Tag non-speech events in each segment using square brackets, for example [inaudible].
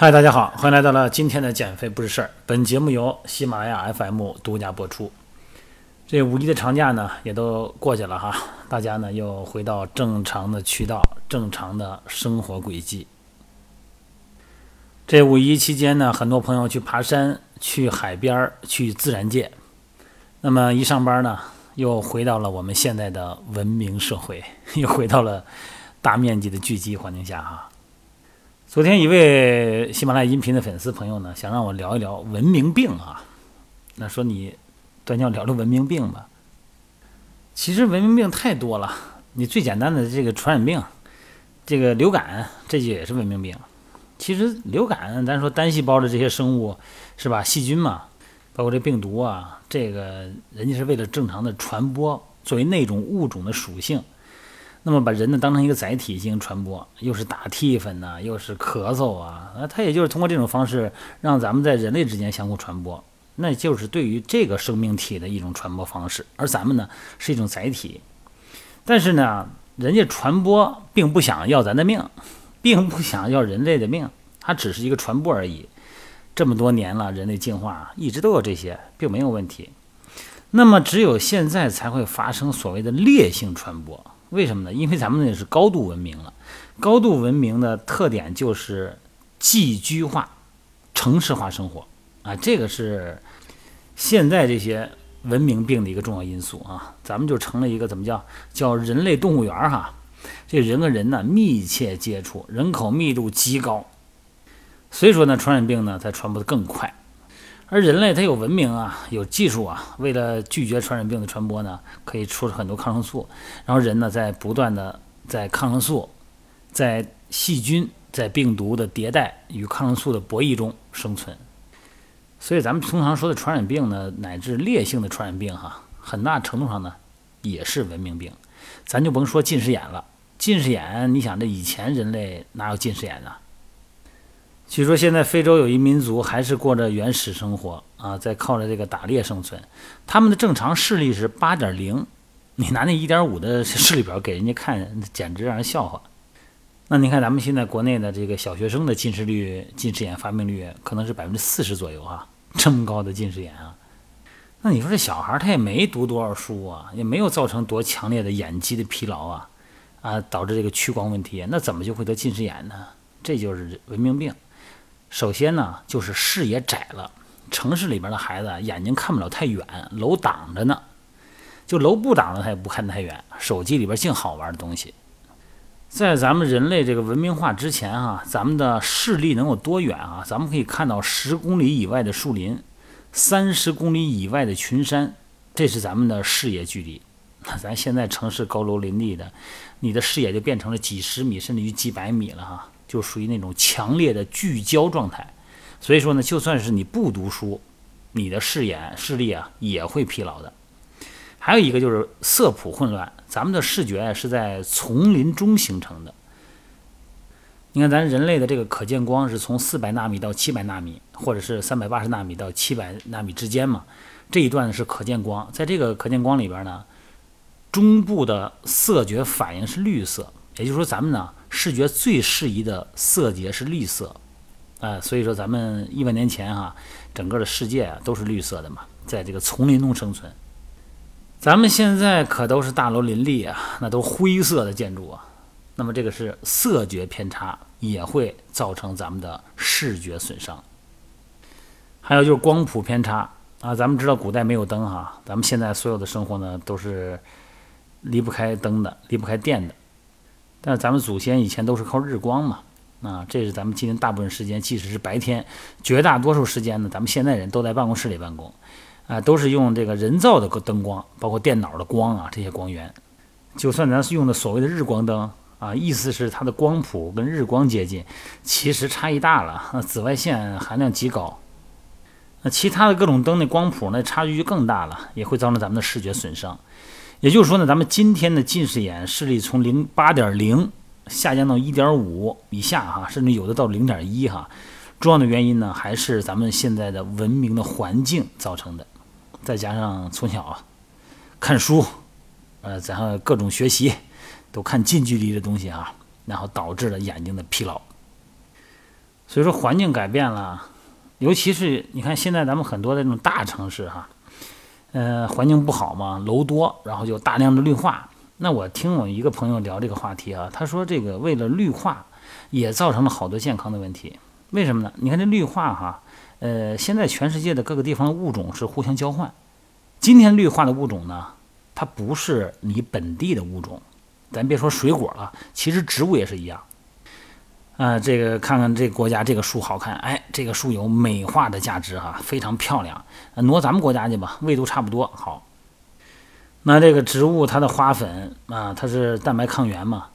嗨，大家好，欢迎来到了今天的减肥不是事儿。本节目由喜马拉雅 FM 独家播出。这五一的长假呢，也都过去了哈，大家呢又回到正常的渠道、正常的生活轨迹。这五一期间呢，很多朋友去爬山、去海边、去自然界。那么一上班呢，又回到了我们现在的文明社会，[laughs] 又回到了大面积的聚集环境下哈。昨天一位喜马拉雅音频的粉丝朋友呢，想让我聊一聊文明病啊。那说你端要聊聊文明病吧。其实文明病太多了，你最简单的这个传染病，这个流感，这就也是文明病。其实流感，咱说单细胞的这些生物是吧？细菌嘛，包括这病毒啊，这个人家是为了正常的传播，作为那种物种的属性。那么把人呢当成一个载体进行传播，又是打嚏粉呐，又是咳嗽啊，那它也就是通过这种方式让咱们在人类之间相互传播，那就是对于这个生命体的一种传播方式，而咱们呢是一种载体。但是呢，人家传播并不想要咱的命，并不想要人类的命，它只是一个传播而已。这么多年了，人类进化一直都有这些，并没有问题。那么只有现在才会发生所谓的烈性传播。为什么呢？因为咱们那是高度文明了，高度文明的特点就是寄居化、城市化生活啊，这个是现在这些文明病的一个重要因素啊。咱们就成了一个怎么叫叫人类动物园哈？这人跟人呢密切接触，人口密度极高，所以说呢，传染病呢才传播的更快。而人类它有文明啊，有技术啊，为了拒绝传染病的传播呢，可以出很多抗生素。然后人呢，在不断的在抗生素、在细菌、在病毒的迭代与抗生素的博弈中生存。所以咱们通常说的传染病呢，乃至烈性的传染病哈，很大程度上呢，也是文明病。咱就甭说近视眼了，近视眼，你想这以前人类哪有近视眼呢？据说现在非洲有一民族还是过着原始生活啊，在靠着这个打猎生存。他们的正常视力是八点零，你拿那一点五的视力表给人家看，简直让人笑话。那你看咱们现在国内的这个小学生的近视率、近视眼发病率可能是百分之四十左右啊，这么高的近视眼啊。那你说这小孩他也没读多少书啊，也没有造成多强烈的眼肌的疲劳啊，啊，导致这个屈光问题，那怎么就会得近视眼呢？这就是文明病。首先呢，就是视野窄了。城市里边的孩子眼睛看不了太远，楼挡着呢。就楼不挡着，他也不看太远。手机里边净好玩的东西。在咱们人类这个文明化之前啊，咱们的视力能有多远啊？咱们可以看到十公里以外的树林，三十公里以外的群山，这是咱们的视野距离。那 [laughs] 咱现在城市高楼林立的，你的视野就变成了几十米，甚至于几百米了哈。就属于那种强烈的聚焦状态，所以说呢，就算是你不读书，你的视野视力啊也会疲劳的。还有一个就是色谱混乱，咱们的视觉是在丛林中形成的。你看，咱人类的这个可见光是从四百纳米到七百纳米，或者是三百八十纳米到七百纳米之间嘛，这一段是可见光。在这个可见光里边呢，中部的色觉反应是绿色，也就是说咱们呢。视觉最适宜的色阶是绿色，啊，所以说咱们亿万年前哈，整个的世界啊都是绿色的嘛，在这个丛林中生存。咱们现在可都是大楼林立啊，那都灰色的建筑啊，那么这个是色觉偏差，也会造成咱们的视觉损伤。还有就是光谱偏差啊，咱们知道古代没有灯哈，咱们现在所有的生活呢都是离不开灯的，离不开电的。但是咱们祖先以前都是靠日光嘛，啊，这是咱们今天大部分时间，即使是白天，绝大多数时间呢，咱们现代人都在办公室里办公，啊，都是用这个人造的灯光，包括电脑的光啊，这些光源。就算咱是用的所谓的日光灯啊，意思是它的光谱跟日光接近，其实差异大了，紫外线含量极高。那其他的各种灯的光谱呢，差距就更大了，也会造成咱们的视觉损伤。也就是说呢，咱们今天的近视眼视力从零八点零下降到一点五以下哈，甚至有的到零点一哈。重要的原因呢，还是咱们现在的文明的环境造成的，再加上从小啊看书，呃，然后各种学习都看近距离的东西啊，然后导致了眼睛的疲劳。所以说环境改变了，尤其是你看现在咱们很多的这种大城市哈，呃，环境不好嘛，楼多，然后就大量的绿化。那我听我一个朋友聊这个话题啊，他说这个为了绿化，也造成了好多健康的问题。为什么呢？你看这绿化哈，呃，现在全世界的各个地方物种是互相交换。今天绿化的物种呢，它不是你本地的物种。咱别说水果了，其实植物也是一样。啊，这个看看这个国家这个树好看，哎，这个树有美化的价值哈，非常漂亮。挪咱们国家去吧，味都差不多好。那这个植物它的花粉啊，它是蛋白抗原嘛。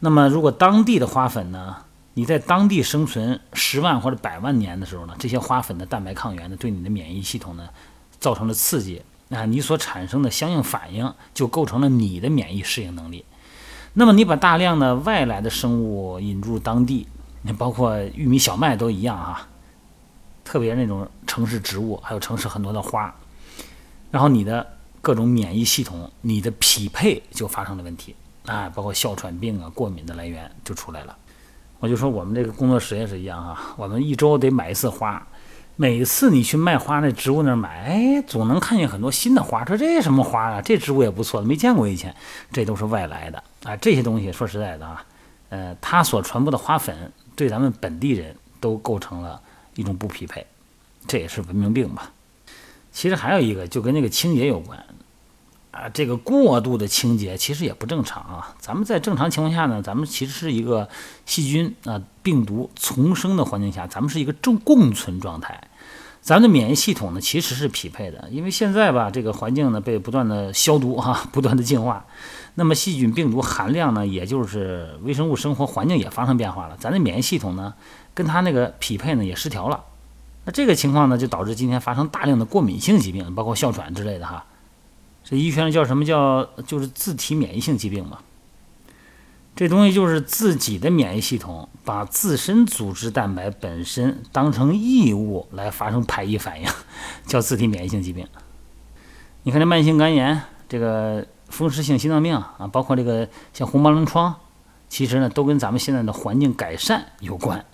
那么如果当地的花粉呢？你在当地生存十万或者百万年的时候呢，这些花粉的蛋白抗原呢，对你的免疫系统呢，造成了刺激啊，你所产生的相应反应就构成了你的免疫适应能力。那么你把大量的外来的生物引入当地，你包括玉米、小麦都一样啊，特别那种城市植物，还有城市很多的花，然后你的各种免疫系统，你的匹配就发生了问题啊，包括哮喘病啊、过敏的来源就出来了。我就说我们这个工作室也是一样哈，我们一周得买一次花，每次你去卖花那植物那儿买，哎，总能看见很多新的花。说这什么花啊？这植物也不错，没见过以前。这都是外来的啊，这些东西说实在的啊，呃，它所传播的花粉对咱们本地人都构成了一种不匹配，这也是文明病吧。其实还有一个就跟那个清洁有关。啊，这个过度的清洁其实也不正常啊。咱们在正常情况下呢，咱们其实是一个细菌啊、病毒丛生的环境下，咱们是一个正共存状态。咱们的免疫系统呢，其实是匹配的。因为现在吧，这个环境呢被不断的消毒哈，[laughs] 不断的净化，那么细菌、病毒含量呢，也就是微生物生活环境也发生变化了。咱的免疫系统呢，跟它那个匹配呢也失调了。那这个情况呢，就导致今天发生大量的过敏性疾病，包括哮喘之类的哈。这医学上叫什么叫就是自体免疫性疾病嘛？这东西就是自己的免疫系统把自身组织蛋白本身当成异物来发生排异反应，叫自体免疫性疾病。你看这慢性肝炎、这个风湿性心脏病啊，包括这个像红斑狼疮，其实呢都跟咱们现在的环境改善有关。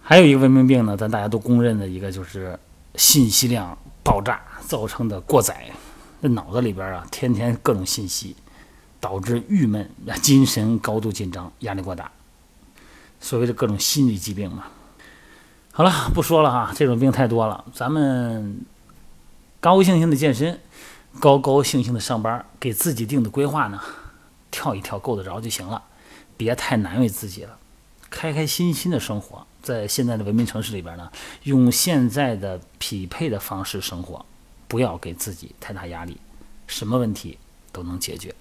还有一个文明病呢，咱大家都公认的一个就是信息量。爆炸造成的过载，那脑子里边啊，天天各种信息，导致郁闷、精神高度紧张、压力过大，所谓的各种心理疾病嘛。好了，不说了哈，这种病太多了。咱们高高兴兴的健身，高高兴兴的上班，给自己定的规划呢，跳一跳够得着就行了，别太难为自己了，开开心心的生活。在现在的文明城市里边呢，用现在的匹配的方式生活，不要给自己太大压力，什么问题都能解决。